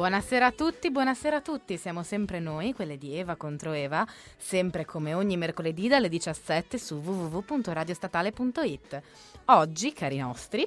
Buonasera a tutti, buonasera a tutti. Siamo sempre noi, quelle di Eva contro Eva, sempre come ogni mercoledì dalle 17 su www.radiostatale.it. Oggi, cari nostri,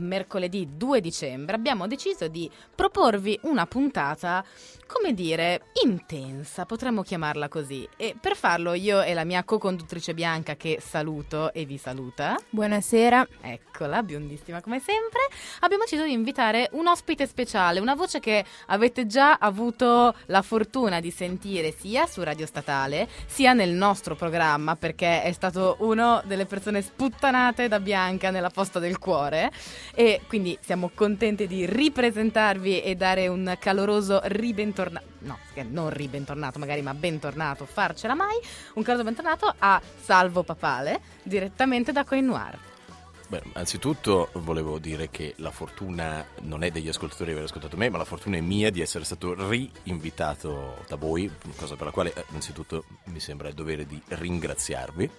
mercoledì 2 dicembre, abbiamo deciso di proporvi una puntata, come dire, intensa, potremmo chiamarla così. E per farlo io e la mia co-conduttrice Bianca, che saluto e vi saluta, Buonasera. eccola, biondissima come sempre, abbiamo deciso di invitare un ospite speciale, una voce che avete già avuto la fortuna di sentire sia su Radio Statale, sia nel nostro programma, perché è stato una delle persone sputtanate da Bianca nella posta del cuore. E quindi siamo contenti di ripresentarvi e dare un caloroso ribentornato. No, non ribentornato magari, ma bentornato, farcela mai. Un caloroso bentornato a Salvo Papale, direttamente da Coin Noir. Beh, anzitutto volevo dire che la fortuna non è degli ascoltatori di aver ascoltato me, ma la fortuna è mia di essere stato rinvitato da voi, cosa per la quale eh, innanzitutto mi sembra il dovere di ringraziarvi.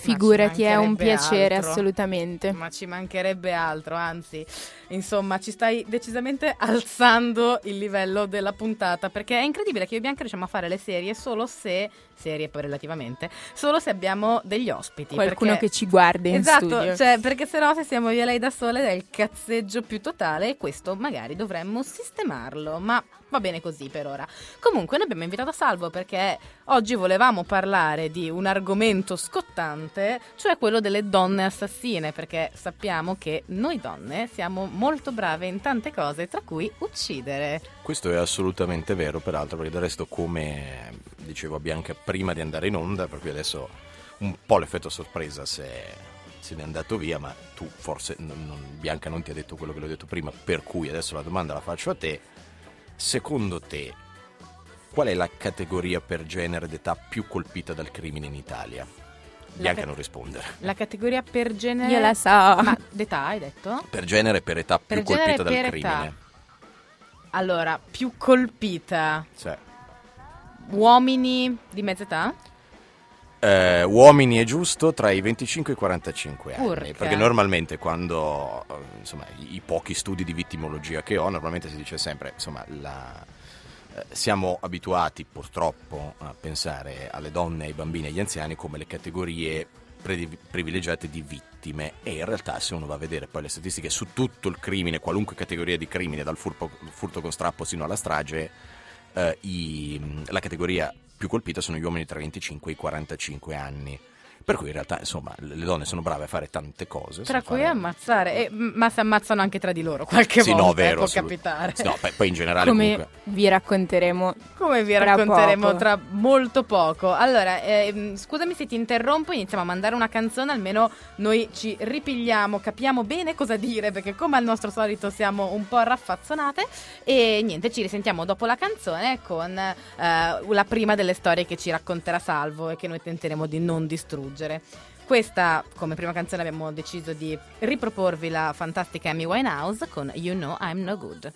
Figurati, è un piacere altro. assolutamente. Ma ci mancherebbe altro, anzi, insomma, ci stai decisamente alzando il livello della puntata perché è incredibile che io e Bianca riusciamo a fare le serie solo se serie poi relativamente, solo se abbiamo degli ospiti, Qualcuno perché- che ci guarda in Esatto, studio. cioè, perché sennò se siamo io e lei da sole è il cazzeggio più totale e questo magari dovremmo sistemarlo, ma va bene così per ora. Comunque noi abbiamo invitato Salvo perché oggi volevamo parlare di un argomento scottante, cioè quello delle donne assassine, perché sappiamo che noi donne siamo molto brave in tante cose, tra cui uccidere. Questo è assolutamente vero, peraltro, perché del resto, come dicevo a Bianca prima di andare in onda, cui adesso un po' l'effetto sorpresa se se n'è andato via, ma tu forse, non- Bianca non ti ha detto quello che l'ho detto prima, per cui adesso la domanda la faccio a te. Secondo te, qual è la categoria per genere d'età più colpita dal crimine in Italia? Bianca ca- non rispondere. La categoria per genere... Io la so. Ma d'età hai detto? Per genere e per età Per più colpita genere dal crimine. età. Allora, più colpita... Cioè, Uomini di mezza età? Eh, uomini è giusto tra i 25 e i 45 anni Urca. perché normalmente quando eh, insomma i, pochi studi di vittimologia che ho normalmente si dice sempre insomma la- eh, siamo abituati purtroppo a pensare alle donne, ai bambini e agli anziani come le categorie privilegiate di vittime e in realtà se uno va a vedere poi le statistiche su tutto il crimine, qualunque categoria di crimine dal furto, furto con strappo sino alla strage eh, i- la categoria più colpita sono gli uomini tra i 25 e i 45 anni. Per cui in realtà, insomma, le donne sono brave a fare tante cose. Tra cui fare- ammazzare, e- ma si ammazzano anche tra di loro qualche Sì, volta, no, eh, vero. può assolut- capitare. No, poi, poi in generale Come comunque... vi racconteremo. Come vi Tra racconteremo poco. tra molto poco. Allora, ehm, scusami se ti interrompo, iniziamo a mandare una canzone, almeno noi ci ripigliamo, capiamo bene cosa dire, perché come al nostro solito siamo un po' raffazzonate. E niente, ci risentiamo dopo la canzone con eh, la prima delle storie che ci racconterà Salvo e che noi tenteremo di non distruggere. Questa, come prima canzone, abbiamo deciso di riproporvi la fantastica Amy Winehouse con You Know I'm No Good.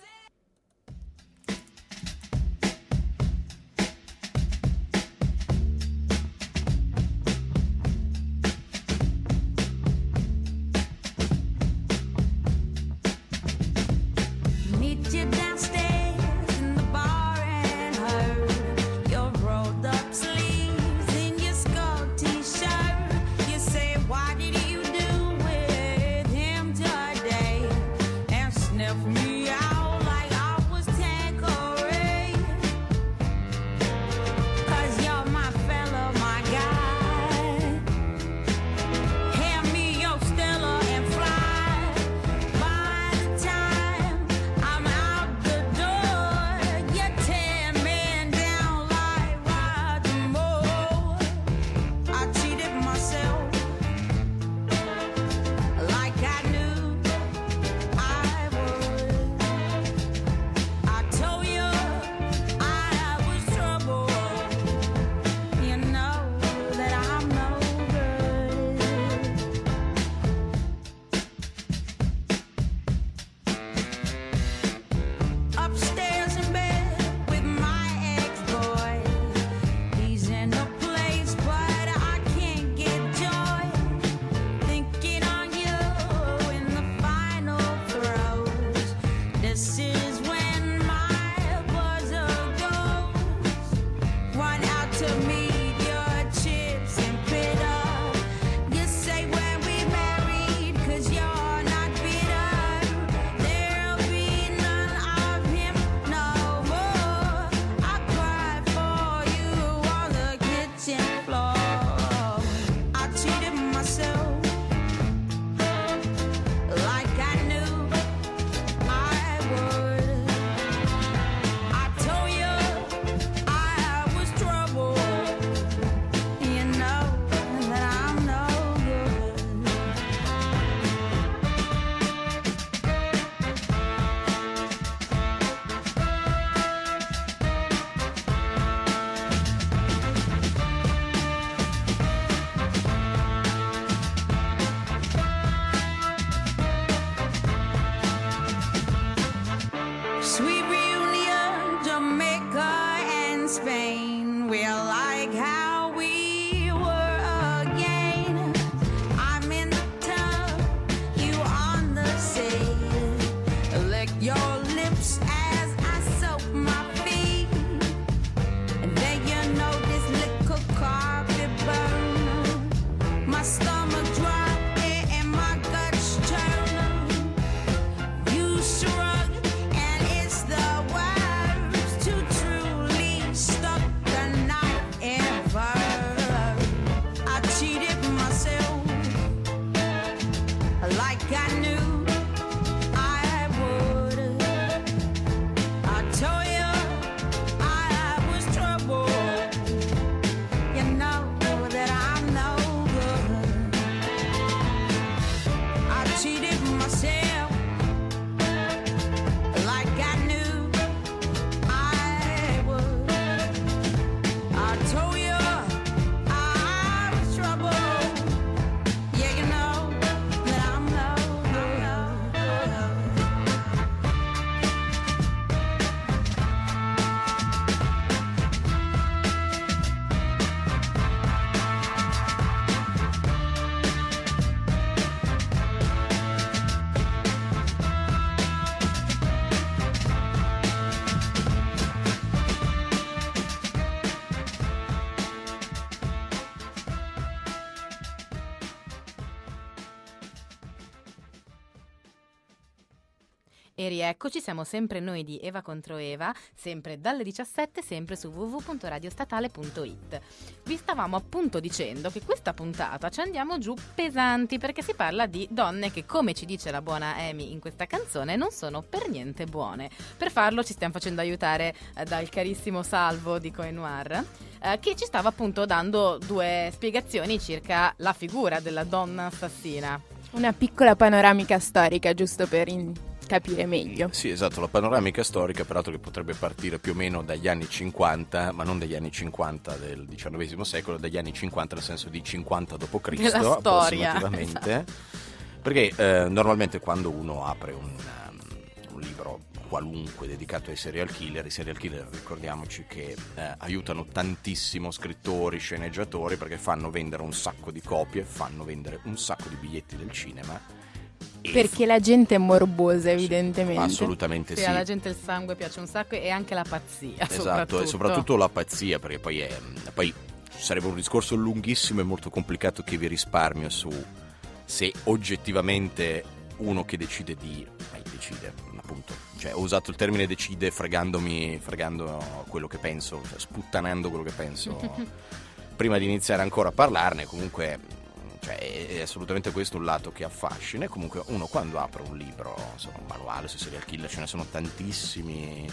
E rieccoci, siamo sempre noi di Eva contro Eva, sempre dalle 17, sempre su www.radiostatale.it. Vi stavamo appunto dicendo che questa puntata ci andiamo giù pesanti perché si parla di donne che, come ci dice la buona Amy in questa canzone, non sono per niente buone. Per farlo ci stiamo facendo aiutare eh, dal carissimo Salvo di Coe Noir, eh, che ci stava appunto dando due spiegazioni circa la figura della donna assassina. Una piccola panoramica storica, giusto per capire meglio. Sì, esatto, la panoramica storica, peraltro che potrebbe partire più o meno dagli anni 50, ma non dagli anni 50 del XIX secolo, dagli anni 50 nel senso di 50 d.C. Della storia, approssimativamente. Perché eh, normalmente quando uno apre un, um, un libro qualunque dedicato ai serial killer, i serial killer ricordiamoci che eh, aiutano tantissimo scrittori, sceneggiatori perché fanno vendere un sacco di copie, fanno vendere un sacco di biglietti del cinema. Perché la gente è morbosa, evidentemente. Assolutamente Sì, sì. alla gente il sangue piace un sacco e anche la pazzia. Esatto, soprattutto. e soprattutto la pazzia, perché poi, è, poi sarebbe un discorso lunghissimo e molto complicato che vi risparmio su se oggettivamente uno che decide di... eh, decide, appunto, cioè ho usato il termine decide fregandomi, fregando quello che penso, cioè sputtanando quello che penso prima di iniziare ancora a parlarne, comunque... Cioè, è assolutamente questo un lato che affascina. E comunque uno quando apre un libro, insomma, un manuale su serial killer, ce ne sono tantissimi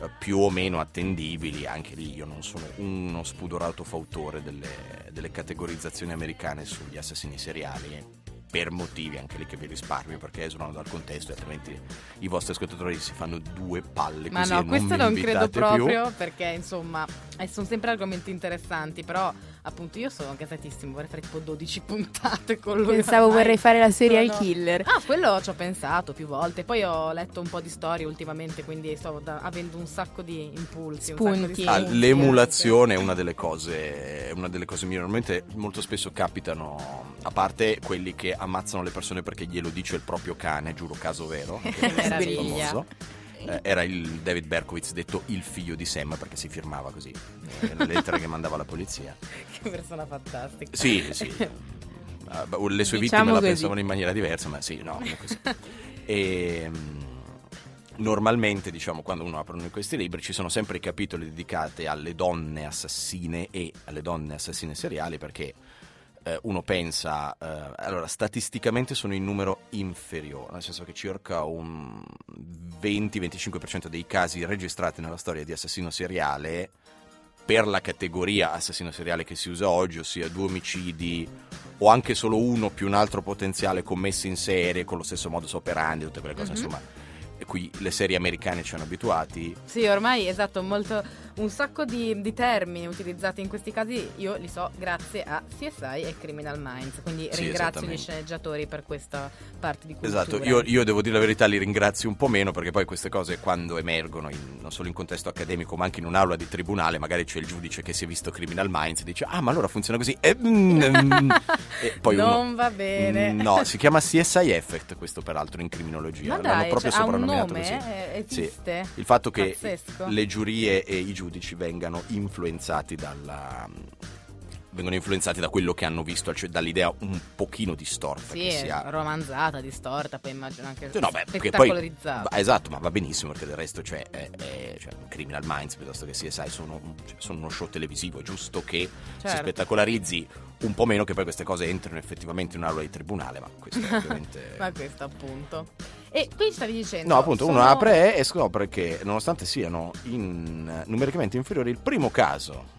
eh, più o meno attendibili, anche lì io non sono uno spudorato fautore delle, delle categorizzazioni americane sugli assassini seriali. Per motivi anche lì che vi risparmio perché esulano dal contesto altrimenti i vostri ascoltatori si fanno due palle Ma no, questo mi non credo invitate più. proprio perché insomma eh, sono sempre argomenti interessanti, però appunto io sono gasatissimo, vorrei fare tipo 12 puntate con lui. Pensavo ormai. vorrei fare la serial Sono- killer. Ah, quello ci ho pensato più volte. Poi ho letto un po' di storie ultimamente, quindi sto da- avendo un sacco di impulsi. un sacco di Spunti. Ah, spunti, l'emulazione è una delle cose è una delle cose migliori. Normalmente molto spesso capitano, a parte quelli che ammazzano le persone perché glielo dice il proprio cane, giuro caso vero, che è famoso. Eh, era il David Berkowitz detto il figlio di Sam perché si firmava così eh, le lettere che mandava la polizia. Che persona fantastica. Sì, sì. Ah, le sue Diciamo vittime la così. pensavano in maniera diversa, ma sì, no, comunque sì. E, mm, normalmente, diciamo, quando uno apre uno di questi libri ci sono sempre i capitoli dedicati alle donne assassine e alle donne assassine seriali perché eh, uno pensa, eh, allora statisticamente sono in numero inferiore, nel senso che circa un 20-25% dei casi registrati nella storia di assassino seriale per la categoria assassino seriale che si usa oggi, ossia due omicidi o anche solo uno più un altro potenziale commessi in serie con lo stesso modus operandi, tutte quelle cose, Mhm. insomma, qui le serie americane ci hanno abituati. Sì, ormai esatto, molto, un sacco di, di termini utilizzati in questi casi io li so grazie a CSI e Criminal Minds, quindi Sì, ringrazio gli sceneggiatori per questa parte di cultura. Esatto, io, io devo dire la verità, li ringrazio un po' meno perché poi queste cose quando emergono, in- non solo in contesto accademico ma anche in un'aula di tribunale, magari c'è il giudice che si è visto Criminal Minds e dice ah ma allora funziona così e, mm, mm, e poi non uno- va bene. Mm, No, si chiama CSI Effect questo peraltro in criminologia, Ma l'hanno dai, proprio cioè, soprannominato nome? così. Eh, Sì. esiste? Il fatto che Pazzesco. le giurie e i giudici vengano influenzati dalla vengono influenzati da quello che hanno visto, cioè dall'idea un pochino distorta Sì, che si ha. romanzata, distorta, poi immagino anche no, beh, poi, spettacolarizzata. va- esatto, ma va benissimo perché del resto cioè, è- è- cioè, Criminal Minds piuttosto che CSI sono, cioè, sono uno show televisivo, è giusto che si Certo. spettacolarizzi un po' meno che poi queste cose entrino effettivamente in un'aula di tribunale, ma questo è ovviamente... Ma questo appunto. E qui stavi dicendo... No, appunto, uno sono- apre e scopre che nonostante siano in- numericamente inferiori, il primo caso,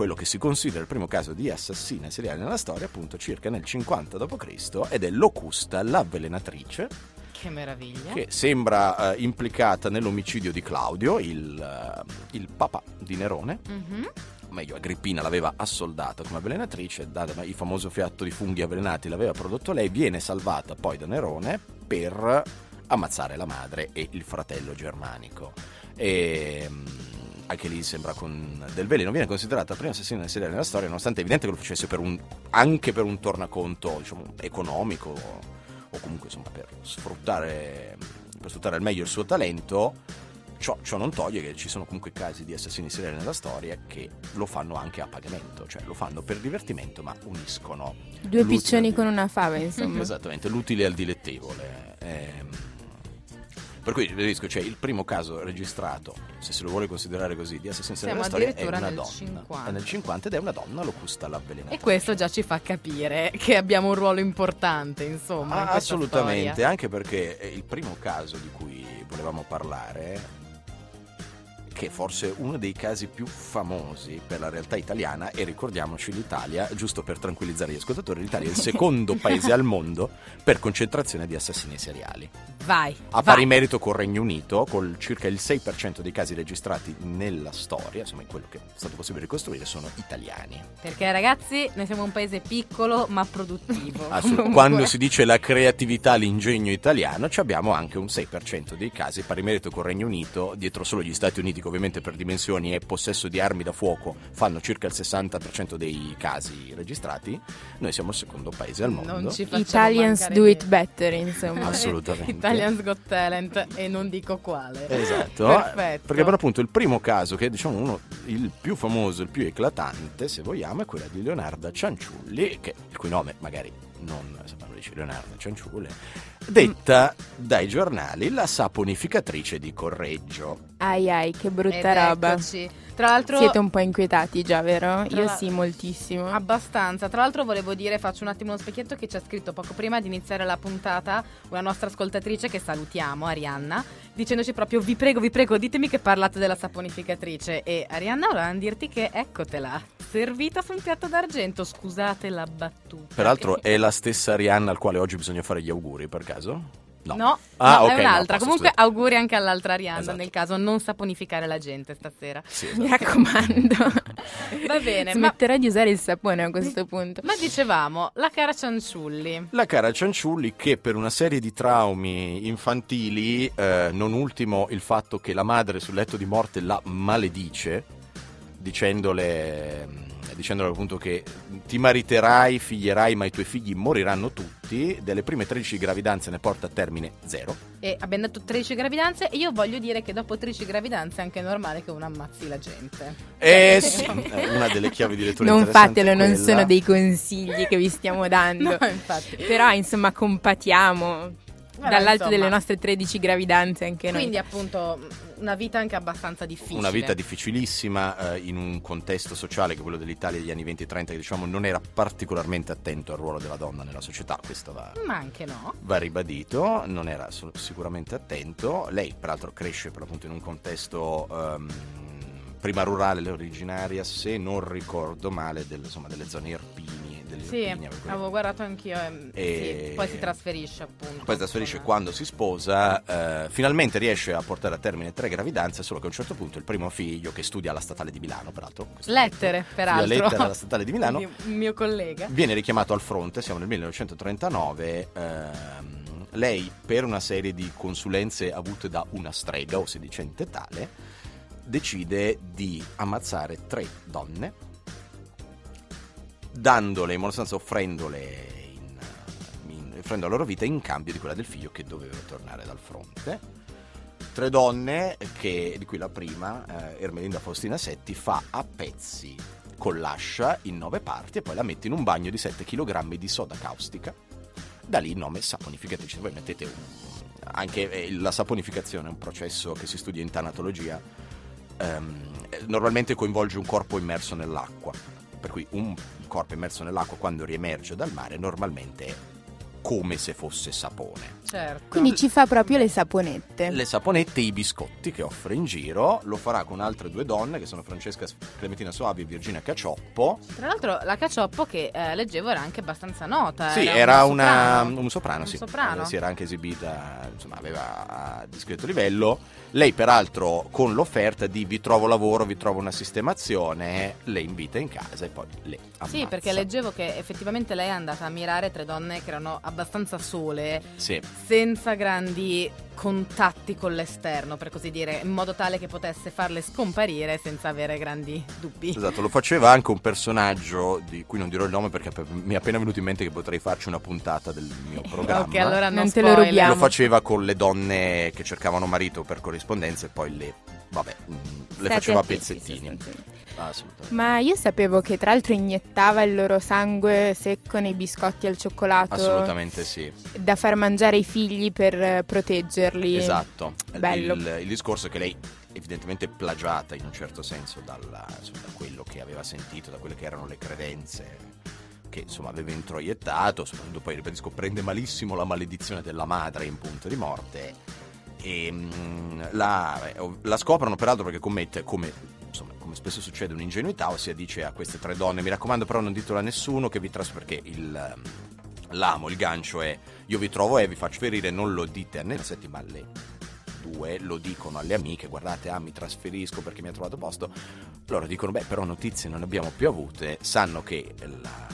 quello che si considera il primo caso di assassina seriale nella storia, appunto circa nel 50 d.C., ed è Locusta, l'avvelenatrice, Che meraviglia. che sembra eh, implicata nell'omicidio di Claudio, il, eh, il papà di Nerone. Mhm. O meglio, Agrippina l'aveva assoldata come avvelenatrice, da- il famoso fiatto di funghi avvelenati l'aveva prodotto lei, viene salvata poi da Nerone per ammazzare la madre e il fratello germanico. E mm, anche lì sembra con del veleno, viene considerata la prima assassina seriale nella storia, nonostante è evidente che lo facesse per un- anche per un tornaconto diciamo, economico o comunque insomma, per sfruttare, per sfruttare al meglio il suo talento. Ciò, ciò non toglie che ci sono comunque casi di assassini seriali nella storia che lo fanno anche a pagamento, cioè lo fanno per divertimento ma uniscono Due piccioni con una fava, insomma. Esattamente, l'utile al dilettevole. Ehm, per cui ribadisco, cioè il primo caso registrato, se se lo vuole considerare così, di Siamo nella storia è una donna. 50. È nel 50 ed è una donna, Locusta l'avvelenata. E questo già ci fa capire che abbiamo un ruolo importante, insomma. in Ah, questa assolutamente, storia. anche perché il primo caso di cui volevamo parlare, che è forse uno dei casi più famosi per la realtà italiana, e ricordiamoci l'Italia, giusto per tranquillizzare gli ascoltatori, l'Italia è il secondo paese al mondo per concentrazione di assassini seriali. Vai. A vai. pari merito col Regno Unito, con circa il 6% dei casi registrati nella storia, insomma in quello che è stato possibile ricostruire, sono italiani. Perché ragazzi, noi siamo un paese piccolo ma produttivo. Assolut- Quando si dice la creatività, l'ingegno italiano, abbiamo anche un 6% dei casi, pari merito col Regno Unito, dietro solo gli Stati Uniti, che ovviamente per dimensioni e possesso di armi da fuoco fanno circa il 60% dei casi registrati, noi siamo il secondo paese al mondo. Non ci facciamo Italians do it better, insomma. Assolutamente. Italians Got Talent e non dico quale. Esatto, Perfetto. perché per appunto il primo caso, che è diciamo uno, il più famoso, il più eclatante, se vogliamo, è quello di Leonarda Cianciulli, che, il cui nome magari non sappiamo dice Leonarda Cianciulli, detta dai giornali la saponificatrice di Correggio. Ai ai, che brutta Ed roba. eccoci. Tra l'altro Siete un po' inquietati già, vero? Tra Io la- sì, moltissimo. Abbastanza. Tra l'altro volevo dire, faccio un attimo uno specchietto che ci ha scritto poco prima di iniziare la puntata una nostra ascoltatrice che salutiamo, Arianna, dicendoci proprio vi prego, vi prego, ditemi che parlate della saponificatrice e Arianna volevamo dirti che eccotela, servita sul piatto d'argento, scusate la battuta. Peraltro è la stessa Arianna al quale oggi bisogna fare gli auguri, per caso? No. No, Ah, no, ok, è no, un'altra. posso, Comunque scusa. auguri anche all'altra Arianna, Esatto. nel caso non saponificare la gente stasera. Sì, Mi esatto. raccomando. Va bene, ma, Smetterò di usare il sapone a questo punto. ma dicevamo, la cara Cianciulli. La cara Cianciulli che per una serie di traumi infantili, eh, non ultimo il fatto che la madre sul letto di morte la maledice, dicendole, dicendole appunto che ti mariterai, figlierai, ma i tuoi figli moriranno tutti. Delle prime 13 gravidanze ne porta a termine zero. E abbiamo detto 13 gravidanze e io voglio dire che dopo 13 gravidanze è anche normale che uno ammazzi la gente. Eh sì, è una delle chiavi di lettura Non fatelo, non sono dei consigli che vi stiamo dando. No, infatti. Però, insomma, compatiamo Vabbè, dall'alto insomma. delle nostre 13 gravidanze anche noi. Quindi appunto una vita anche abbastanza difficile. Una vita difficilissima eh, in un contesto sociale che quello dell'Italia degli anni 20-30 che diciamo non era particolarmente attento al ruolo della donna nella società, questo va, Ma anche no. va ribadito, non era sicuramente attento. Lei peraltro cresce per l'appunto in un contesto ehm, prima rurale, è originaria, se non ricordo male, del- insomma, delle zone irpini. Delle Sì, avevo guardato anch'io. e- E- sì, poi si trasferisce appunto. Poi si trasferisce Insomma. quando si sposa, eh, finalmente riesce a portare a termine tre gravidanze, solo che a un certo punto il primo figlio, che studia alla statale di Milano, peraltro, Lettere, studia peraltro. lettere alla statale di Milano, Un mio collega. viene richiamato al fronte, siamo nel 1939. ehm, lei, per una serie di consulenze avute da una strega, o si dice ente tale, decide di ammazzare tre donne, dandole, in buona sostanza offrendole in, in- offrendo la loro vita in cambio di quella del figlio che doveva tornare dal fronte. Tre donne, che, di cui la prima, eh, Ermelinda Faustina Setti, fa a pezzi con l'ascia in nove parti e poi la mette in un bagno di 7 kg di soda caustica. Da lì il nome saponificatrice. Voi mettete un- anche eh, la saponificazione è un processo che si studia in tanatologia. eh, normalmente coinvolge un corpo immerso nell'acqua. Per cui un corpo immerso nell'acqua quando riemerge dal mare normalmente è come se fosse sapone. Certo. Quindi ci fa proprio le saponette. Le saponette e i biscotti che offre in giro lo farà con altre due donne che sono Francesca Clementina Soavi e Virginia Cacioppo. Tra l'altro la Cacioppo che eh, leggevo era anche abbastanza nota. Sì, era una, soprano. un soprano, Un sì. soprano. Eh, Si era anche esibita, insomma, aveva a discreto livello. Lei, peraltro, con l'offerta di vi trovo lavoro, vi trovo una sistemazione, le invita in casa e poi le ammazza. Sì, perché leggevo che effettivamente lei è andata a mirare tre donne che erano abbastanza sole, Sì, senza grandi contatti con l'esterno, per così dire, in modo tale che potesse farle scomparire senza avere grandi dubbi. esatto, lo faceva anche un personaggio di cui non dirò il nome perché mi è appena venuto in mente che potrei farci una puntata del mio programma. Ok, allora non, Non te lo rubiamo. Lo faceva con le donne che cercavano marito per corrispondenza e poi le, vabbè, mm, le faceva a pezzettini. Assolutamente. Ma io sapevo che tra l'altro iniettava il loro sangue secco nei biscotti al cioccolato Assolutamente sì. da far mangiare ai figli per eh, proteggerli. Esatto. Bello. Il, il discorso è che lei evidentemente plagiata in un certo senso dalla- insomma, da quello che aveva sentito, da quelle che erano le credenze che insomma aveva introiettato, soprattutto poi ribadisco prende malissimo la maledizione della madre in punto di morte e mm, la, eh, la scoprono peraltro perché commette come come spesso succede un'ingenuità ossia dice a queste tre donne mi raccomando però non ditelo a nessuno che vi trasferisco perché il ehm, l'amo, il gancio è io vi trovo e vi faccio ferire, non lo dite a Nessetti, ma le due lo dicono alle amiche, guardate, ah mi trasferisco perché mi ha trovato posto. Loro dicono, beh però notizie non ne abbiamo più avute, sanno che la-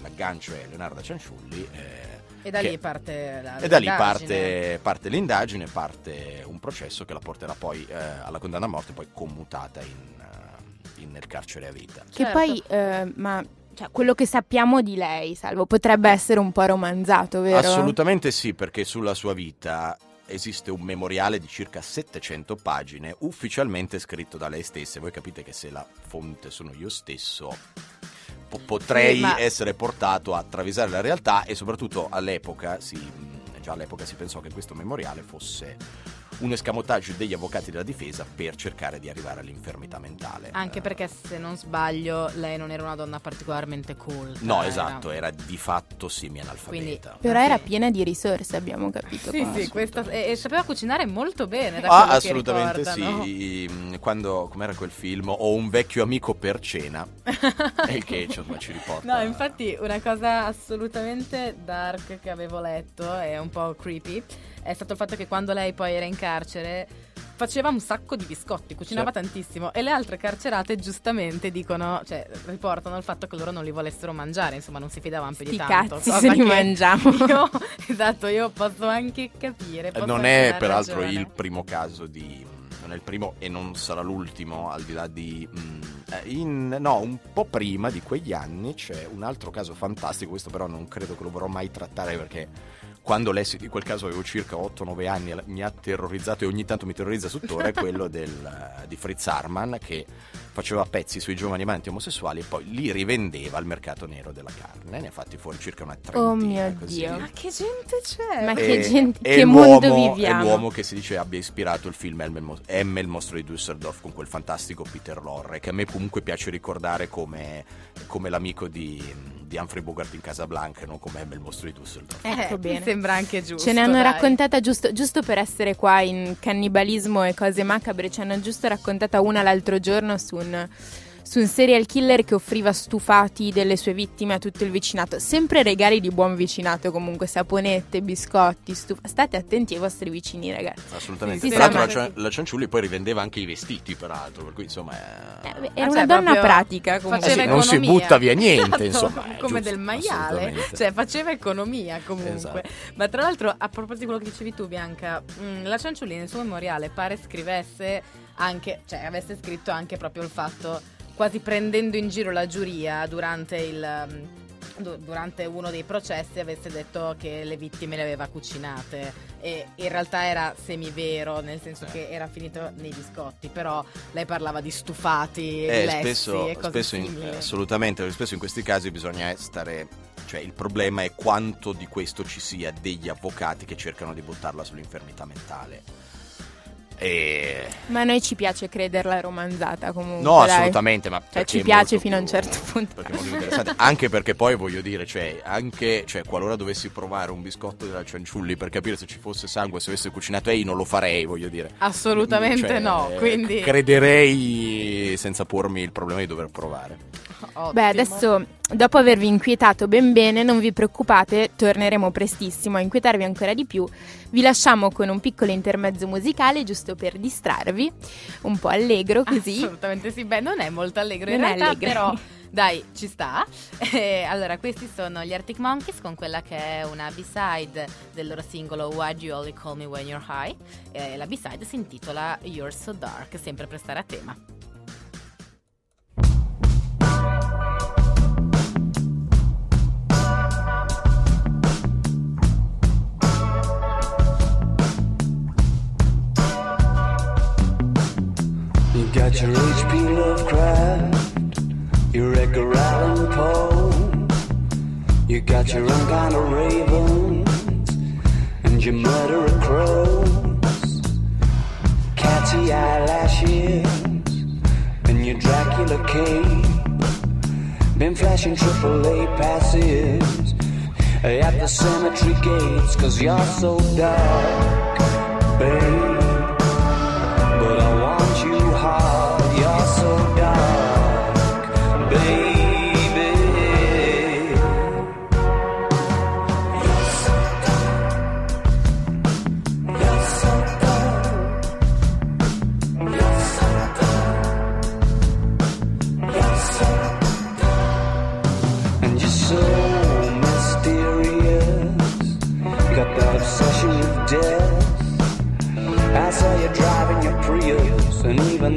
l'aggancio è Leonardo Cianciulli. eh, E da che- lì parte la e da lì l'indagine. parte, parte l'indagine, parte un processo che la porterà poi eh, alla condanna a morte, poi commutata in, eh, in- nel carcere a vita. Che Certo. poi, eh, ma cioè, quello che sappiamo di lei, Salvo, potrebbe essere un po' romanzato, vero? Assolutamente sì, perché sulla sua vita esiste un memoriale di circa 700 pagine, ufficialmente scritto da lei stessa. E Voi capite che se la fonte sono io stesso, po- potrei Sì, ma- essere portato a travisare la realtà e soprattutto all'epoca, mh, già all'epoca si pensò che questo memoriale fosse un escamotaggio degli avvocati della difesa per cercare di arrivare all'infermità mentale. Anche Eh, perché se non sbaglio lei non era una donna particolarmente colta. No, era- esatto, era di fatto semi-analfabeta. Però Sì. era piena di risorse, abbiamo capito. Sì, sì, questa, e, e sapeva cucinare molto bene. Da Ah, assolutamente ricordano. sì. Mm, Quando, com'era quel film? Ho un vecchio amico per cena. e che insomma, ci riporta. No, infatti una cosa assolutamente dark che avevo letto e un po' creepy è stato il fatto che quando lei poi era in carcere faceva un sacco di biscotti, cucinava Sì. tantissimo e le altre carcerate giustamente dicono, cioè riportano il fatto che loro non li volessero mangiare, insomma non si fidavano più di tanto. cazzi se li mangiamo. Io, esatto, io posso anche capire. Posso non è peraltro ragione. il primo caso di, non è il primo e non sarà l'ultimo, al di là di... mm, eh, in- no, un po' prima di quegli anni c'è un altro caso fantastico, questo però non credo che lo vorrò mai trattare perché quando lessi di quel caso avevo circa 8-9 anni mi ha terrorizzato e ogni tanto mi terrorizza tuttora, è quello del, eh, di Fritz Harman che faceva pezzi sui giovani amanti omosessuali e poi li rivendeva al mercato nero della carne, ne ha fatti fuori circa una trentina. Oh mio così. Dio. Ma che gente c'è? Ma E- che gente, che mondo È viviamo. l'uomo che si dice abbia ispirato il film M, il mostro di Düsseldorf con quel fantastico Peter Lorre che a me comunque piace ricordare come, come l'amico di, di Humphrey Bogart in Casablanca e non come M, il mostro di Düsseldorf. Ecco Eh, bene. Mi sembra anche giusto. Ce ne hanno dai. raccontata giusto, giusto per essere qua in cannibalismo e cose macabre, ci hanno giusto raccontata una l'altro giorno su un, su un serial killer che offriva stufati delle sue vittime a tutto il vicinato. Sempre regali di buon vicinato comunque, saponette, biscotti, stuf- State attenti ai vostri vicini ragazzi. Assolutamente. Tra l'altro la, ma- Cia- la Cianciulli poi rivendeva anche i vestiti, peraltro, per cui insomma... Eh, è- era Ah, una cioè, donna proprio pratica comunque. faceva Eh sì, non si butta via niente, Esatto, insomma, è come giusto, del maiale, cioè faceva economia comunque. Esatto. Ma tra l'altro, a proposito di quello che dicevi tu, Bianca, mh, la Cianciulli nel suo memoriale pare scrivesse anche, cioè avesse scritto anche proprio il fatto, quasi prendendo in giro la giuria durante il. du- Durante uno dei processi avesse detto che le vittime le aveva cucinate e in realtà era semivero, nel senso che era finito nei biscotti, però lei parlava di stufati, Eh, lessi spesso, e cose spesso in, assolutamente, spesso in questi casi bisogna stare, cioè il problema è quanto di questo ci sia degli avvocati che cercano di buttarla sull'infermità mentale. E... Ma a noi ci piace crederla romanzata comunque. No, dai. assolutamente, ma Cioè ci piace fino a un più- certo punto. perché più anche perché poi voglio dire, cioè, anche cioè, qualora dovessi provare un biscotto della Cianciulli per capire se ci fosse sangue, se avesse cucinato lei, non lo farei, voglio dire. Assolutamente Cioè, no, quindi crederei senza pormi il problema di dover provare. Ottimo. Beh, adesso, dopo avervi inquietato ben bene, non vi preoccupate, torneremo prestissimo a inquietarvi ancora di più. Vi lasciamo con un piccolo intermezzo musicale, giusto per distrarvi, un po' allegro così. Assolutamente sì, beh, non è molto allegro in Non realtà, allegro. però dai, ci sta. Eh, allora, questi sono gli Arctic Monkeys con quella che è una B-side del loro singolo Why Do You Only Call Me When You're High. Eh, la B-side si intitola You're So Dark, sempre per stare a tema. Got your HP Lovecraft, your Edgar Allan Poe. You got your own kind of ravens and your murderer crows. Catty eyelashes and your Dracula cape. Been flashing AAA passes at the cemetery gates, cause you're so dark, babe.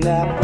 That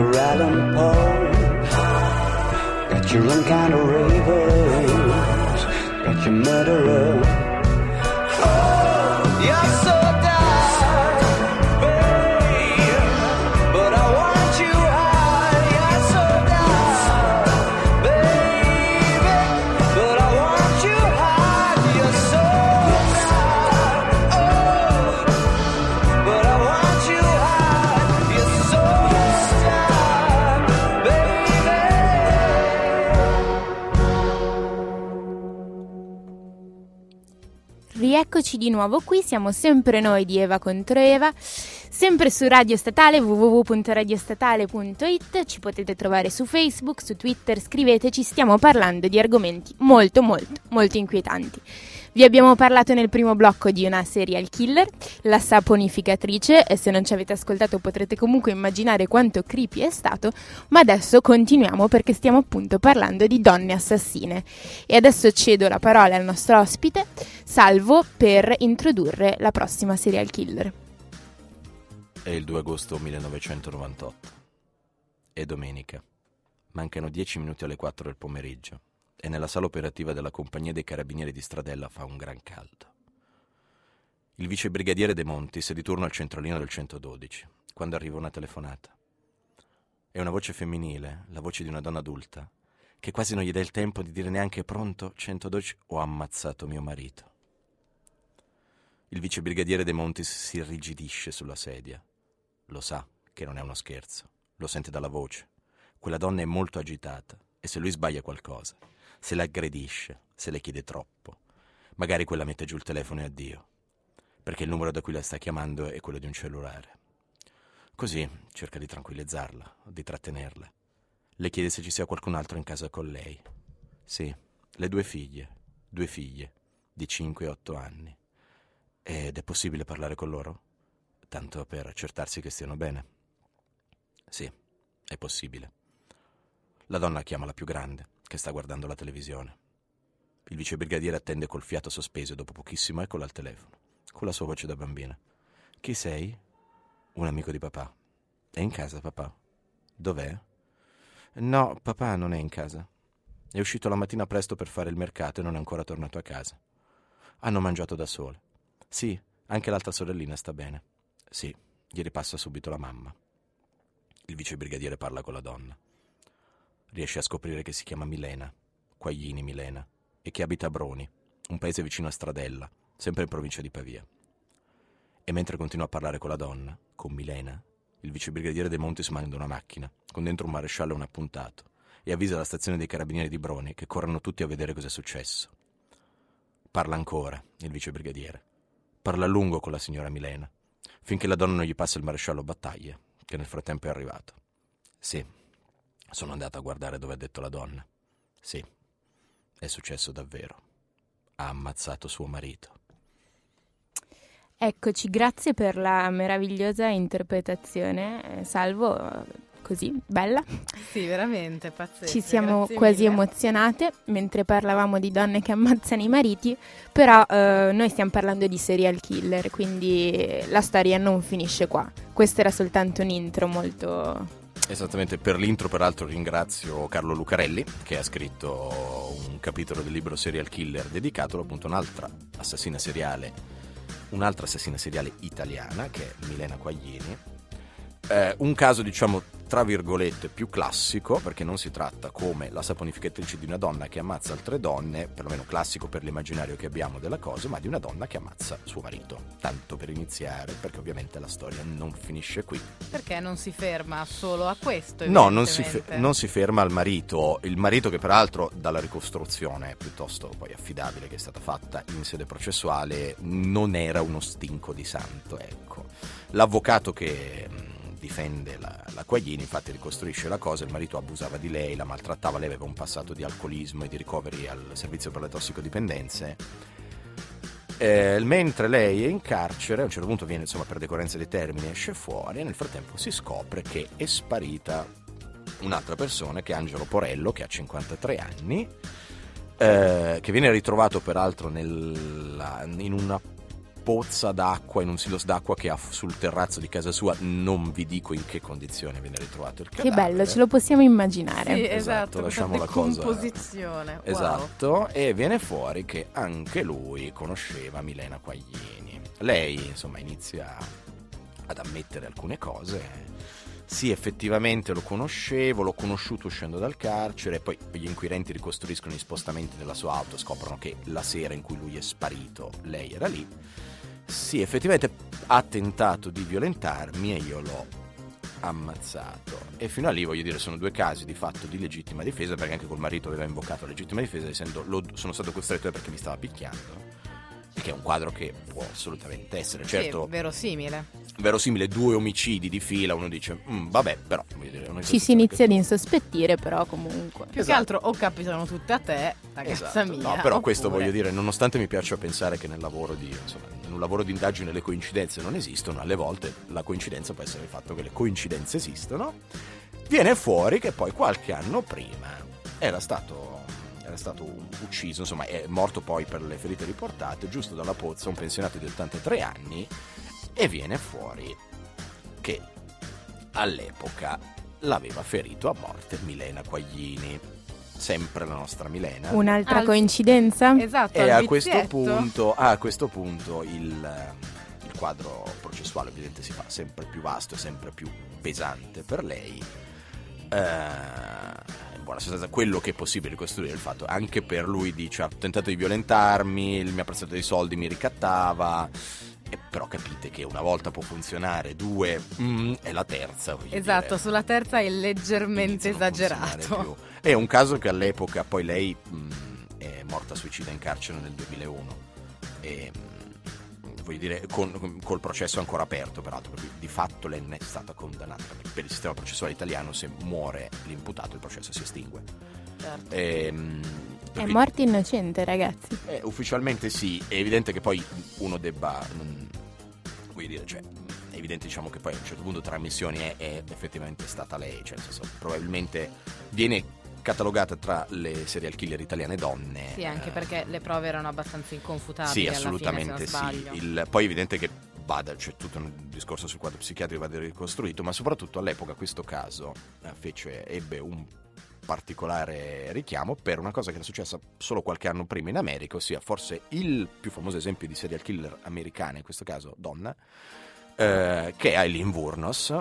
Edgar Allan Poe. Got your own kind of ravers. Got your murderer. Rieccoci di nuovo qui, siamo sempre noi di Eva contro Eva, sempre su Radio Statale www.radiostatale.it, ci potete trovare su Facebook, su Twitter, scriveteci, stiamo parlando di argomenti molto molto molto inquietanti. Vi abbiamo parlato nel primo blocco di una serial killer, la saponificatrice, e se non ci avete ascoltato potrete comunque immaginare quanto creepy è stato, ma adesso continuiamo perché stiamo appunto parlando di donne assassine. E adesso cedo la parola al nostro ospite, Salvo, per introdurre la prossima serial killer. È il 2 agosto 1998. È domenica. Mancano 10 minuti alle 4 del pomeriggio e nella sala operativa della compagnia dei carabinieri di Stradella fa un gran caldo. Il vicebrigadiere De Montis è di turno al centralino del 112 quando arriva una telefonata. È una voce femminile, la voce di una donna adulta, che quasi non gli dà il tempo di dire neanche pronto 112 ho ammazzato mio marito. Il vicebrigadiere De Montis si irrigidisce sulla sedia. Lo sa che non è uno scherzo, lo sente dalla voce. Quella donna è molto agitata e se lui sbaglia qualcosa, se la aggredisce, se le chiede troppo, magari quella mette giù il telefono e addio, perché il numero da cui la sta chiamando è quello di un cellulare. Così cerca di tranquillizzarla, di trattenerla. Le chiede se ci sia qualcun altro in casa con lei. Sì, le due figlie, due figlie, di 5 e 8 anni. Ed è possibile parlare con loro? Tanto per accertarsi che stiano bene. Sì, è possibile. La donna chiama la più grande, che sta guardando la televisione. Il vicebrigadiere attende col fiato sospeso e dopo pochissimo eccola al telefono, con la sua voce da bambina. Chi sei? Un amico di papà. È in casa, papà? Dov'è? No, papà non è in casa. È uscito la mattina presto per fare il mercato e non è ancora tornato a casa. Hanno mangiato da sole. Sì, anche l'altra sorellina sta bene. Sì, gli ripassa subito la mamma. Il vicebrigadiere parla con la donna. Riesce a scoprire che si chiama Milena, Quaglini Milena, e che abita a Broni, un paese vicino a Stradella, sempre in provincia di Pavia. E mentre continua a parlare con la donna, con Milena, il vicebrigadiere De Montis manda una macchina, con dentro un maresciallo e un appuntato, e avvisa la stazione dei carabinieri di Broni che corrano tutti a vedere cosa è successo. Parla ancora, il vicebrigadiere. Parla a lungo con la signora Milena, finché la donna non gli passa il maresciallo Battaglia, che nel frattempo è arrivato. Sì, sono andato a guardare dove ha detto la donna. Sì, è successo davvero. Ha ammazzato suo marito. Eccoci, grazie per la meravigliosa interpretazione, eh, Salvo, eh, così, bella. Sì, veramente, pazzesco. Ci siamo grazie quasi mille. emozionate mentre parlavamo di donne che ammazzano i mariti, però eh, noi stiamo parlando di serial killer, quindi la storia non finisce qua. Questo era soltanto un intro molto... Esattamente, per l'intro peraltro ringrazio Carlo Lucarelli che ha scritto un capitolo del libro Serial Killer dedicato appunto a un'altra assassina seriale, un'altra assassina seriale italiana che è Milena Quaglini. Eh, un caso diciamo tra virgolette più classico perché non si tratta come la saponificatrice di una donna che ammazza altre donne, perlomeno classico per l'immaginario che abbiamo della cosa, ma di una donna che ammazza suo marito. Tanto per iniziare, perché ovviamente la storia non finisce qui. Perché non si ferma solo a questo? No, non si, fe- non si ferma al marito, il marito che peraltro dalla ricostruzione piuttosto poi affidabile che è stata fatta in sede processuale non era uno stinco di santo, ecco. L'avvocato che mh, difende la, la Quaglini infatti ricostruisce la cosa, il marito abusava di lei, la maltrattava, lei aveva un passato di alcolismo e di ricoveri al servizio per le tossicodipendenze. Eh, mentre lei è in carcere, a un certo punto viene, insomma, per decorrenza dei termini, esce fuori e nel frattempo si scopre che è sparita un'altra persona, che è Angelo Porello, che ha 53 anni, eh, che viene ritrovato peraltro nella- in una pozza d'acqua, in un silos d'acqua che ha sul terrazzo di casa sua. Non vi dico in che condizione viene ritrovato il Che cadavere. bello, ce lo possiamo immaginare. Sì, Esatto, esatto, lasciamo la cosa- decomposizione. Wow. Esatto, e viene fuori che anche lui conosceva Milena Quaglini. Lei, insomma, inizia ad ammettere alcune cose. Sì, effettivamente lo conoscevo, l'ho conosciuto uscendo dal carcere, poi gli inquirenti ricostruiscono gli spostamenti della sua auto, scoprono che la sera in cui lui è sparito, lei era lì. Sì, effettivamente ha tentato di violentarmi e io l'ho ammazzato. E fino a lì voglio dire, sono due casi di fatto di legittima difesa, perché anche col marito aveva invocato la legittima difesa, essendo lo- sono stato costretto perché mi stava picchiando. Che è un quadro che può assolutamente essere. Certo, Sì, verosimile. verosimile due omicidi di fila, uno dice, "Mm, vabbè, però Ci si situazione inizia ad che- insospettire, però comunque. Più che Esatto. altro o capitano tutte a te, ragazza Esatto. mia. No, però questo oppure- voglio dire, nonostante mi piaccia pensare che nel lavoro di, insomma, in un lavoro di indagine le coincidenze non esistono, alle volte la coincidenza può essere il fatto che le coincidenze esistono. Viene fuori che poi qualche anno prima era stato, era stato ucciso, insomma è morto poi per le ferite riportate, giusto dalla pozza, un pensionato di 83 anni, e viene fuori che all'epoca l'aveva ferito a morte Milena Quaglini, sempre la nostra Milena. Un'altra Al- coincidenza? Esatto, E a questo, punto, a questo punto il, eh, il quadro processuale ovviamente si fa sempre più vasto e sempre più pesante per lei. Eh, buona sostanza quello che è possibile ricostruire è il fatto anche per lui dice ha tentato di violentarmi mi ha prestato dei soldi mi ricattava e però capite che una volta può funzionare due mm, e la terza Esatto, dire, sulla terza è leggermente iniziano esagerato. È un caso che all'epoca poi lei mh, è morta suicida in carcere nel 2001 e voglio dire con- col processo ancora aperto peraltro perché di fatto lei non è stata condannata perché per il sistema processuale italiano se muore l'imputato il processo si estingue Certo. E, mh, È morto innocente, ragazzi. eh, ufficialmente sì, è evidente che poi uno debba. non- voglio dire, cioè, è evidente diciamo che poi a un certo punto tra missioni è, è effettivamente stata lei, cioè nel senso, probabilmente viene catalogata tra le serial killer italiane donne. Sì, anche eh, perché le prove erano abbastanza inconfutabili Sì, assolutamente fine, sì. Il- poi è evidente che vada, c'è tutto un discorso sul quadro psichiatrico che va ricostruito, ma soprattutto all'epoca questo caso eh, fece, ebbe un particolare richiamo per una cosa che era successa solo qualche anno prima in America, ossia forse il più famoso esempio di serial killer americana, in questo caso donna, eh, che è Eileen Wurnos,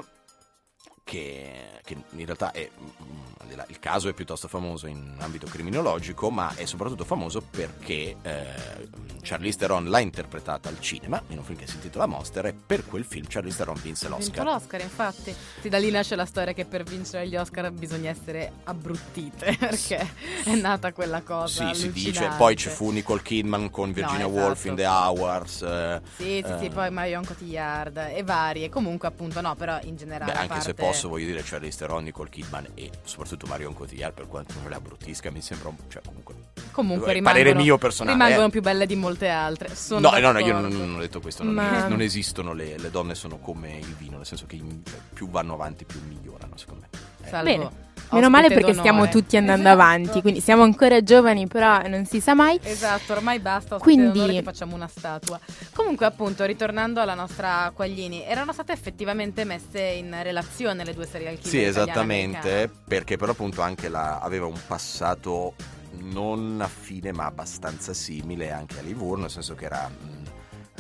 che, che in realtà è, mm, là- il caso è piuttosto famoso in ambito criminologico, ma è soprattutto famoso perché eh, Charlize Theron l'ha interpretata al cinema in un film che si intitola Monster e per quel film Charlize Theron vinse Ha vinto l'Oscar. l'Oscar, infatti. Sì, da lì nasce la storia che per vincere gli Oscar bisogna essere abbruttite, perché è nata quella cosa. Sì, si dice, poi ci fu Nicole Kidman con Virginia No, Woolf esatto. in The Hours. eh, Sì, sì, sì, eh, poi Marion Cotillard e varie. Comunque, appunto, no, però in generale. Beh, anche se parte- posso, voglio dire, Charlize Theron, Nicole Kidman e soprattutto Marion Cotillard, per quanto non la abbruttisca, mi sembra un... Cioè, comunque... Comunque Eh, parere rimangono, mio personale, rimangono eh. più belle di molte altre. Sono No, no, no, io non, d'accordo. non ho detto questo, non, Ma- non esistono le, le donne, sono come il vino, nel senso che cioè, più vanno avanti più migliorano, secondo me. Salvo Bene. ospite Meno male perché d'onore. stiamo tutti andando Esatto. avanti, quindi siamo ancora giovani, però non si sa mai. Esatto, ormai basta, Quindi- facciamo una statua. Comunque, appunto, ritornando alla nostra Quaglini, erano state effettivamente messe in relazione le due serial killer Sì, esattamente, perché però appunto anche la, aveva un passato non affine ma abbastanza simile anche a Livorno, nel senso che era mh,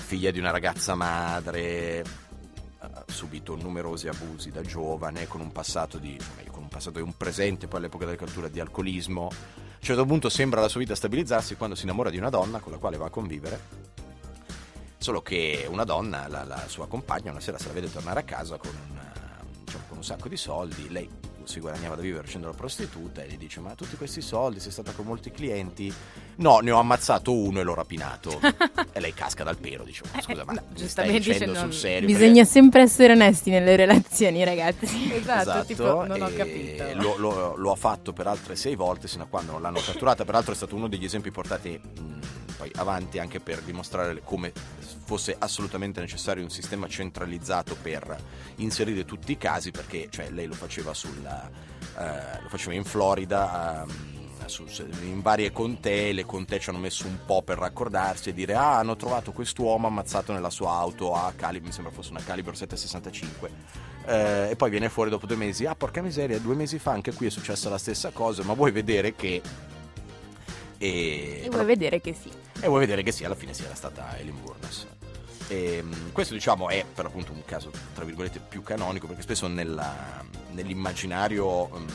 figlia di una ragazza madre, ha subito numerosi abusi da giovane, con un passato di, con un passato e un presente poi all'epoca della cattura di alcolismo. A un certo punto sembra la sua vita stabilizzarsi quando si innamora di una donna con la quale va a convivere. Solo che una donna, la, la sua compagna, una sera se la vede tornare a casa con, una- diciamo, con un sacco di soldi. Lei si guadagnava da vivere facendo la prostituta e gli dice: Ma tutti questi soldi sei stata con molti clienti? No, ne ho ammazzato uno e l'ho rapinato. e lei casca dal pero, dice: "Ma Scusa, ma no, giustamente dicendo dice, non- sul serio? Bisogna sempre essere onesti nelle relazioni, ragazzi. Esatto, tipo, non ho capito. Lo, lo- lo ha fatto per altre sei volte sino a quando non l'hanno catturata. Peraltro è stato uno degli esempi portati mh, poi avanti anche per dimostrare come fosse assolutamente necessario un sistema centralizzato per inserire tutti i casi perché cioè, lei lo faceva sulla, eh, lo faceva in Florida su- in varie contee, le contee ci hanno messo un po' per raccordarsi e dire ah hanno trovato quest'uomo ammazzato nella sua auto a Calibre, mi sembra fosse una Calibre 765 Eh, e poi viene fuori dopo due mesi, ah porca miseria, due mesi fa anche qui è successa la stessa cosa, ma vuoi vedere che... E, E vuoi vedere che sì. e vuoi vedere che sì, alla fine sia stata Eileen Burns. E, mh, questo diciamo è per appunto un caso tra virgolette più canonico perché spesso nella- nell'immaginario mh,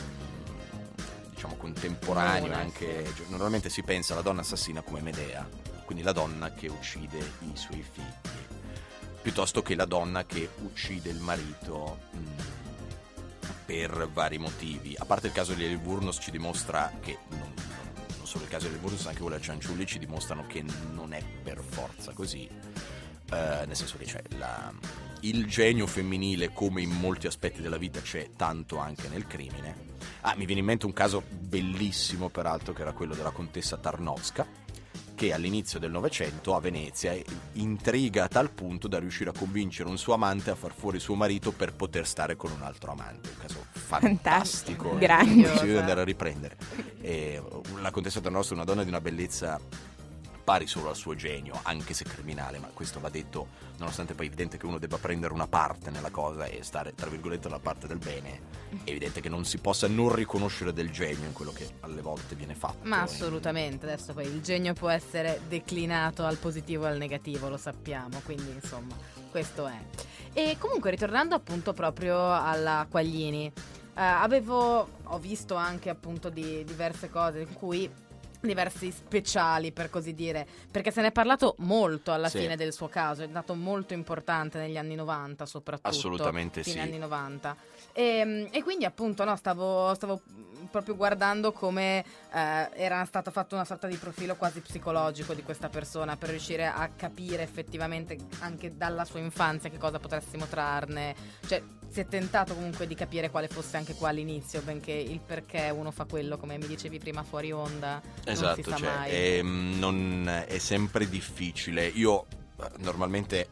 diciamo contemporaneo anche cioè, normalmente si pensa alla donna assassina come Medea quindi la donna che uccide i suoi figli piuttosto che la donna che uccide il marito mh, per vari motivi. A parte il caso di Eileen Burns ci dimostra che non, non- solo il caso di Eileen Burns anche quello di Cianciulli ci dimostrano che non è per forza così eh, nel senso che c'è la- il genio femminile come in molti aspetti della vita c'è tanto anche nel crimine ah, mi viene in mente un caso bellissimo peraltro che era quello della contessa Tarnowska che all'inizio del Novecento a Venezia intriga a tal punto da riuscire a convincere un suo amante a far fuori suo marito per poter stare con un altro amante. Un caso fantastico, Fantastico, eh, grande. che si deve andare a riprendere. E la contessa Tarnowska è una donna di una bellezza pari solo al suo genio, anche se criminale, ma questo va detto nonostante poi è evidente che uno debba prendere una parte nella cosa e stare tra virgolette dalla parte del bene, è evidente che non si possa non riconoscere del genio in quello che alle volte viene fatto. Ma assolutamente, adesso poi il genio può essere declinato al positivo e al negativo, lo sappiamo, quindi insomma, questo è. E comunque ritornando appunto proprio alla Quaglini, eh, avevo, ho visto anche appunto di diverse cose in cui diversi speciali per così dire perché se ne è parlato molto alla Sì. fine del suo caso è stato molto importante negli anni 90 soprattutto Assolutamente fine sì. anni 90 e, e quindi appunto no, stavo, stavo proprio guardando come eh, era stato fatto una sorta di profilo quasi psicologico di questa persona per riuscire a capire effettivamente anche dalla sua infanzia che cosa potessimo trarne. Cioè, si è tentato comunque di capire quale fosse anche qua all'inizio, benché il perché uno fa quello, come mi dicevi prima fuori onda, non si Esatto, sa cioè, mai. è, non- è sempre difficile. Io eh, normalmente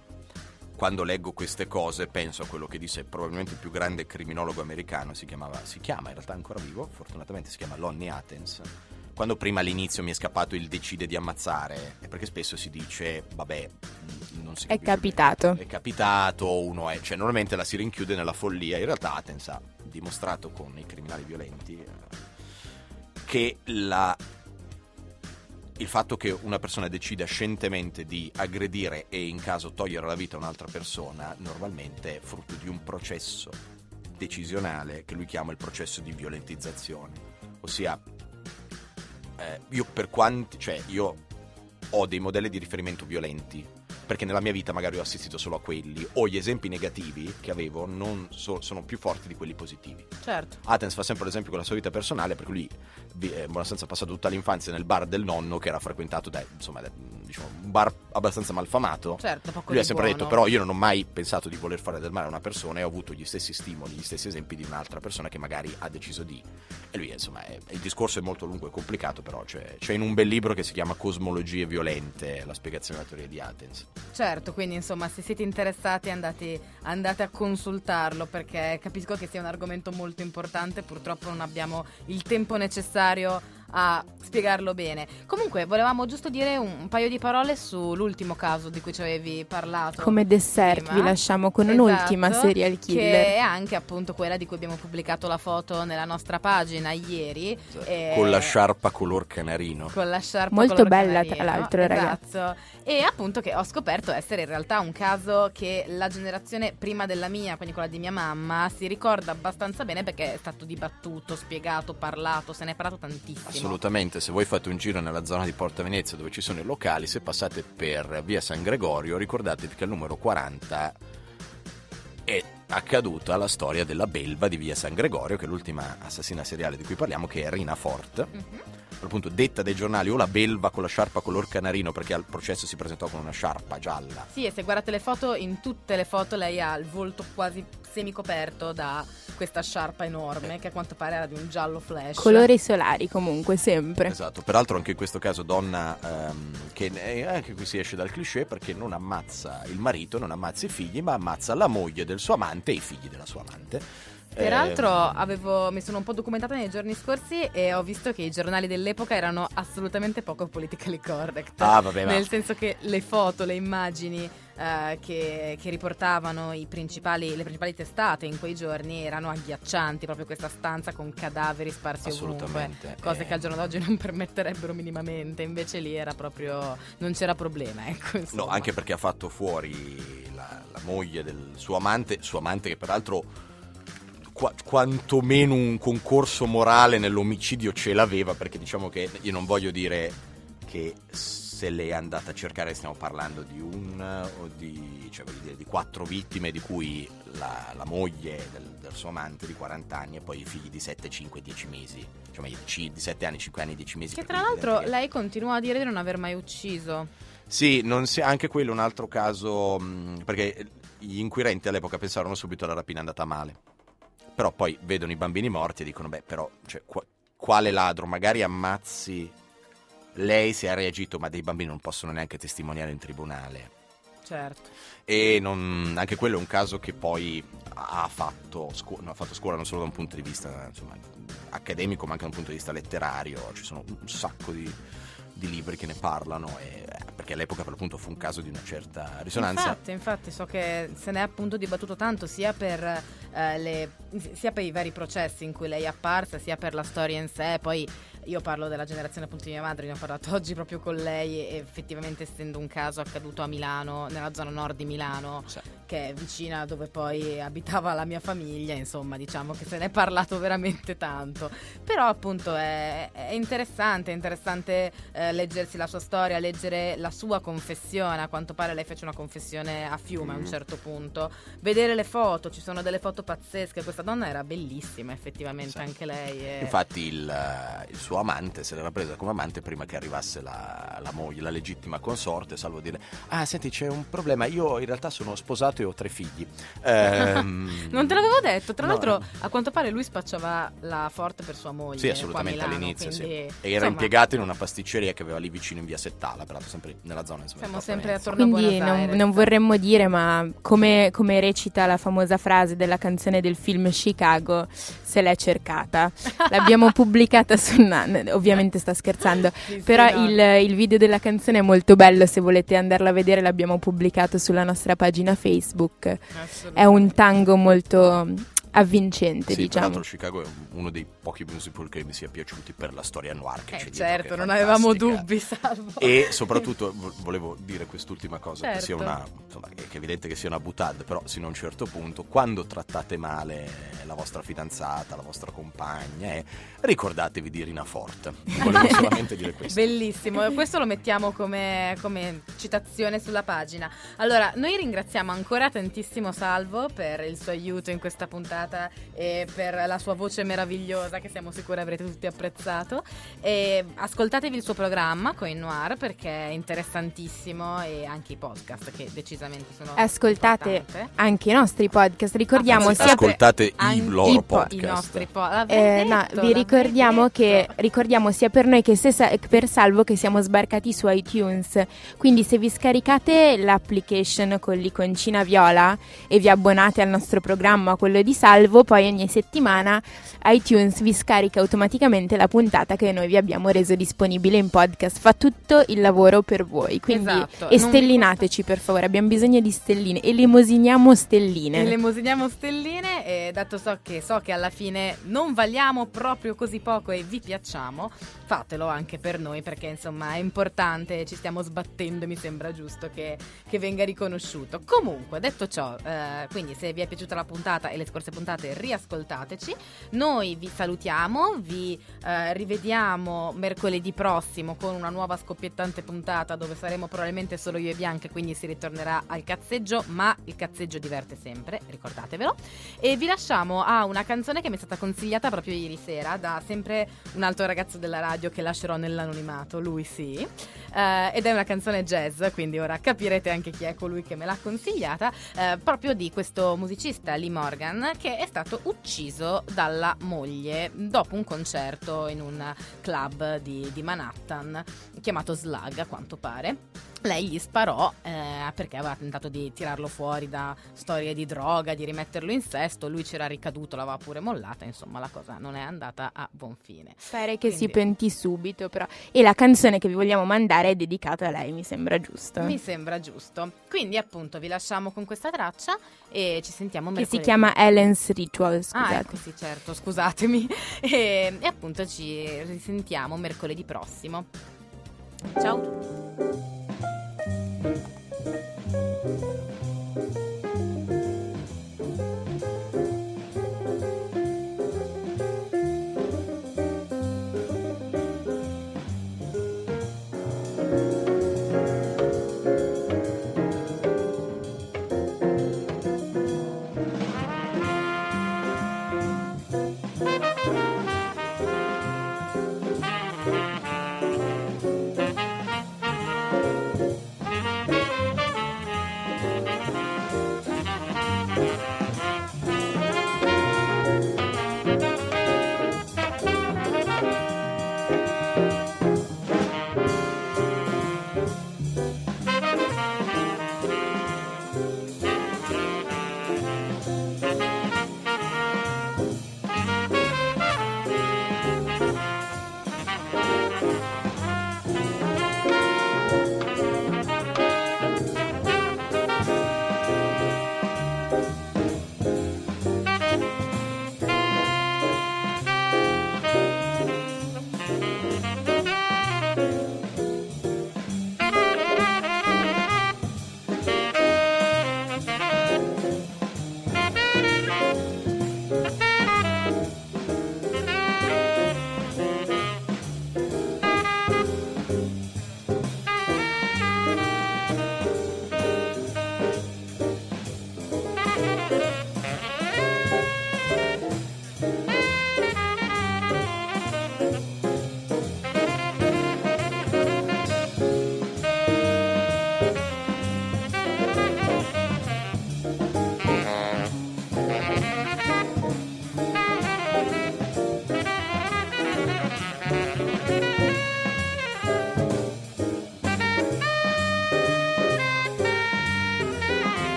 quando leggo queste cose penso a quello che disse probabilmente il più grande criminologo americano, si, chiamava, si chiama in realtà ancora vivo, fortunatamente si chiama Lonnie Athens. Quando prima all'inizio mi è scappato il decide di ammazzare, è perché spesso si dice, vabbè, mh, non si È capitato. bene. È capitato, uno è, cioè normalmente la si rinchiude nella follia. In realtà Athens ha dimostrato con i criminali violenti eh, che la il fatto che una persona decida scientemente di aggredire e in caso togliere la vita a un'altra persona normalmente è frutto di un processo decisionale che lui chiama il processo di violentizzazione ossia eh, io per quanti cioè io ho dei modelli di riferimento violenti perché nella mia vita magari ho assistito solo a quelli o gli esempi negativi che avevo non so- sono più forti di quelli positivi Certo. Athens fa sempre l'esempio con la sua vita personale perché lui in buona sostanza ha passato tutta l'infanzia nel bar del nonno che era frequentato da insomma da, diciamo, un bar abbastanza malfamato Certo, poco lui ha sempre buono. detto però io non ho mai pensato di voler fare del male a una persona e ho avuto gli stessi stimoli, gli stessi esempi di un'altra persona che magari ha deciso di e lui insomma è- il discorso è molto lungo e complicato però c'è, c'è in un bel libro che si chiama Cosmologie violente la spiegazione della teoria di Athens Certo, quindi insomma se siete interessati andate, andate a consultarlo perché capisco che sia un argomento molto importante, purtroppo non abbiamo il tempo necessario a spiegarlo bene. Comunque volevamo giusto dire un, un paio di parole sull'ultimo caso di cui ci avevi parlato. Come dessert prima. vi lasciamo con Esatto, un'ultima serial Che killer. è anche appunto quella di cui abbiamo pubblicato la foto nella nostra pagina ieri. eh, con la sciarpa color canarino con la sciarpa Molto color bella, canarino, tra l'altro, esatto. E appunto che ho scoperto essere in realtà un caso che la generazione prima della mia, quindi quella di mia mamma, si ricorda abbastanza bene perché è stato dibattuto, spiegato, parlato, se ne è parlato tantissimo. Assolutamente, se voi fate un giro nella zona di Porta Venezia dove ci sono i locali, se passate per via San Gregorio, ricordatevi che al numero 40 è accaduta la storia della belva di via San Gregorio, che è l'ultima assassina seriale di cui parliamo, che è Rina Fort. Mhm. Appunto, detta dai giornali o la belva con la sciarpa color canarino, perché al processo si presentò con una sciarpa gialla. Sì, e se guardate le foto, in tutte le foto lei ha il volto quasi semicoperto da questa sciarpa enorme che a quanto pare era di un giallo flash. Colori solari comunque, sempre. Esatto, peraltro anche in questo caso donna ehm, che eh, anche qui si esce dal cliché perché non ammazza il marito, non ammazza i figli, ma ammazza la moglie del suo amante e i figli della sua amante. Peraltro Eh, avevo- mi sono un po' documentata nei giorni scorsi e ho visto che i giornali dell'epoca erano assolutamente poco politically correct. Ah, vabbè, ma- Nel senso che le foto, le immagini eh, che, che riportavano i principali- le principali testate in quei giorni erano agghiaccianti, proprio questa stanza con cadaveri sparsi ovunque. Cose Eh, che al giorno d'oggi non permetterebbero minimamente, invece lì era proprio. non c'era problema, ecco. No, anche perché ha fatto fuori la, la moglie del suo amante, suo amante che peraltro qua- quantomeno un concorso morale nell'omicidio ce l'aveva, perché diciamo che io non voglio dire che se lei è andata a cercare stiamo parlando di un o di, cioè, voglio dire, di quattro vittime di cui la, la moglie del, del suo amante di 40 anni e poi i figli di 7, 5, 10 mesi, cioè di ci- di 7 anni, 5 anni, 10 mesi. Che tra l'altro che- lei continua a dire di non aver mai ucciso. sì, non si- anche quello è un altro caso, mh, perché gli inquirenti all'epoca pensarono subito alla rapina andata male. Però poi vedono i bambini morti e dicono, beh, però, cioè, qua- quale ladro? Magari ammazzi lei se ha reagito, ma dei bambini non possono neanche testimoniare in tribunale. Certo. E non- anche quello è un caso che poi ha fatto, scu- no, ha fatto scuola non solo da un punto di vista insomma, accademico, ma anche da un punto di vista letterario. Ci sono un sacco di, di libri che ne parlano, e- perché all'epoca per l'appunto fu un caso di una certa risonanza. Infatti, infatti, so che se ne è appunto dibattuto tanto sia per, eh, le- sia per i vari processi in cui lei è apparsa, sia per la storia in sé. Poi io parlo della generazione appunto di mia madre, ne ho parlato oggi proprio con lei e effettivamente essendo un caso accaduto a Milano, nella zona nord di Milano, Sì. che è vicina dove poi abitava la mia famiglia, insomma, diciamo che se ne è parlato veramente tanto. Però appunto è, è interessante, è interessante eh, leggersi la sua storia, leggere la sua confessione, a quanto pare lei fece una confessione a fiume a un Mm. certo punto, vedere le foto, ci sono delle foto pazzesche, questa donna era bellissima effettivamente Sì. anche lei. e- Infatti il, il suo amante se l'era presa come amante prima che arrivasse la, la moglie, la legittima consorte, salvo dire, ah senti c'è un problema, io in realtà sono sposato e ho tre figli. Ehm, Non te l'avevo detto, tra no, l'altro eh. a quanto pare lui spacciava la forte per sua moglie. Sì, assolutamente Milano, all'inizio, sì. quindi, E era insomma, impiegato in una pasticceria che aveva lì vicino in via Settala, peraltro sempre nella zona. Insomma, Siamo sempre attorno a Quindi non, non vorremmo dire, ma come, come recita la famosa frase della canzone del film Chicago, se l'è cercata. L'abbiamo pubblicata su... no, ovviamente sta scherzando. Sì, sì, Però no. il, il video della canzone è molto bello, se volete andarlo a vedere l'abbiamo pubblicato sulla nostra pagina Facebook. È un tango molto avvincente, Sì, diciamo. peraltro Chicago è uno dei pochi musical che mi sia piaciuti per la storia noir che Eh, c'è dietro, certo, non avevamo dubbi, salvo. E soprattutto vo- volevo dire quest'ultima cosa, che, sia Certo. una, insomma, che è evidente che sia una butad, però sino a un certo punto, quando trattate male la vostra fidanzata, la vostra compagna, eh, ricordatevi di Rina Fort. Volevo solamente dire questo. Bellissimo, questo lo mettiamo come, come citazione sulla pagina. Allora, noi ringraziamo ancora tantissimo Salvo per il suo aiuto in questa puntata e per la sua voce meravigliosa che siamo sicuri avrete tutti apprezzato. E ascoltatevi il suo programma Coin Noir perché è interessantissimo e anche i podcast che decisamente sono Ascoltate importanti. anche i nostri podcast, ricordiamo Ah, sia Ascoltate i anche loro i po- podcast. I nostri podcast. Eh, no, vi ricordiamo che ricordiamo sia per noi che se- per Salvo che siamo sbarcati su iTunes. Quindi se vi scaricate l'application con l'iconcina viola e vi abbonate al nostro programma, quello di Salvo, poi ogni settimana iTunes vi scarica automaticamente la puntata che noi vi abbiamo reso disponibile in podcast. Fa tutto il lavoro per voi. Quindi Esatto. e Non- stellinateci per favore, abbiamo bisogno di stelline. Elemosiniamo stelline. Elemosiniamo stelline e dato so che so che alla fine non valiamo proprio così poco e vi piacciamo, fatelo anche per noi perché insomma è importante, ci stiamo sbattendo e mi sembra giusto che, che venga riconosciuto. Comunque, detto ciò, eh, quindi se vi è piaciuta la puntata e le scorse puntate riascoltateci, noi vi salutiamo, vi eh, rivediamo mercoledì prossimo con una nuova scoppiettante puntata dove saremo probabilmente solo io e Bianca, quindi si ritornerà al cazzeggio, ma il cazzeggio diverte sempre, ricordatevelo. E vi lasciamo a una canzone che mi è stata consigliata proprio ieri sera da sempre un altro ragazzo della radio che lascerò nell'anonimato, lui sì. Eh, ed è una canzone jazz, quindi ora capirete anche chi è colui che me l'ha consigliata, eh, proprio di questo musicista Lee Morgan che è stato ucciso dalla moglie dopo un concerto in un club di, di Manhattan chiamato Slug a quanto pare. lei gli sparò eh, perché aveva tentato di tirarlo fuori da storie di droga, di rimetterlo in sesto, lui c'era ricaduto, l'aveva pure mollata, insomma la cosa non è andata a buon fine. Pare che si Quindi- pentì subito, però. E la canzone che vi vogliamo mandare è dedicata a lei, mi sembra giusto. Mi sembra giusto. Quindi appunto vi lasciamo con questa traccia e ci sentiamo che si mercoledì. chiama Ellen's Ritual, Ah, scusate. ecco, sì, certo, scusatemi. E, e appunto ci risentiamo mercoledì prossimo. Ciao a tutti.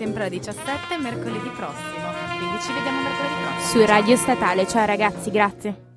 Sempre alle 17, mercoledì prossimo. Quindi ci vediamo mercoledì prossimo. Su Radio Statale. Ciao ragazzi, grazie.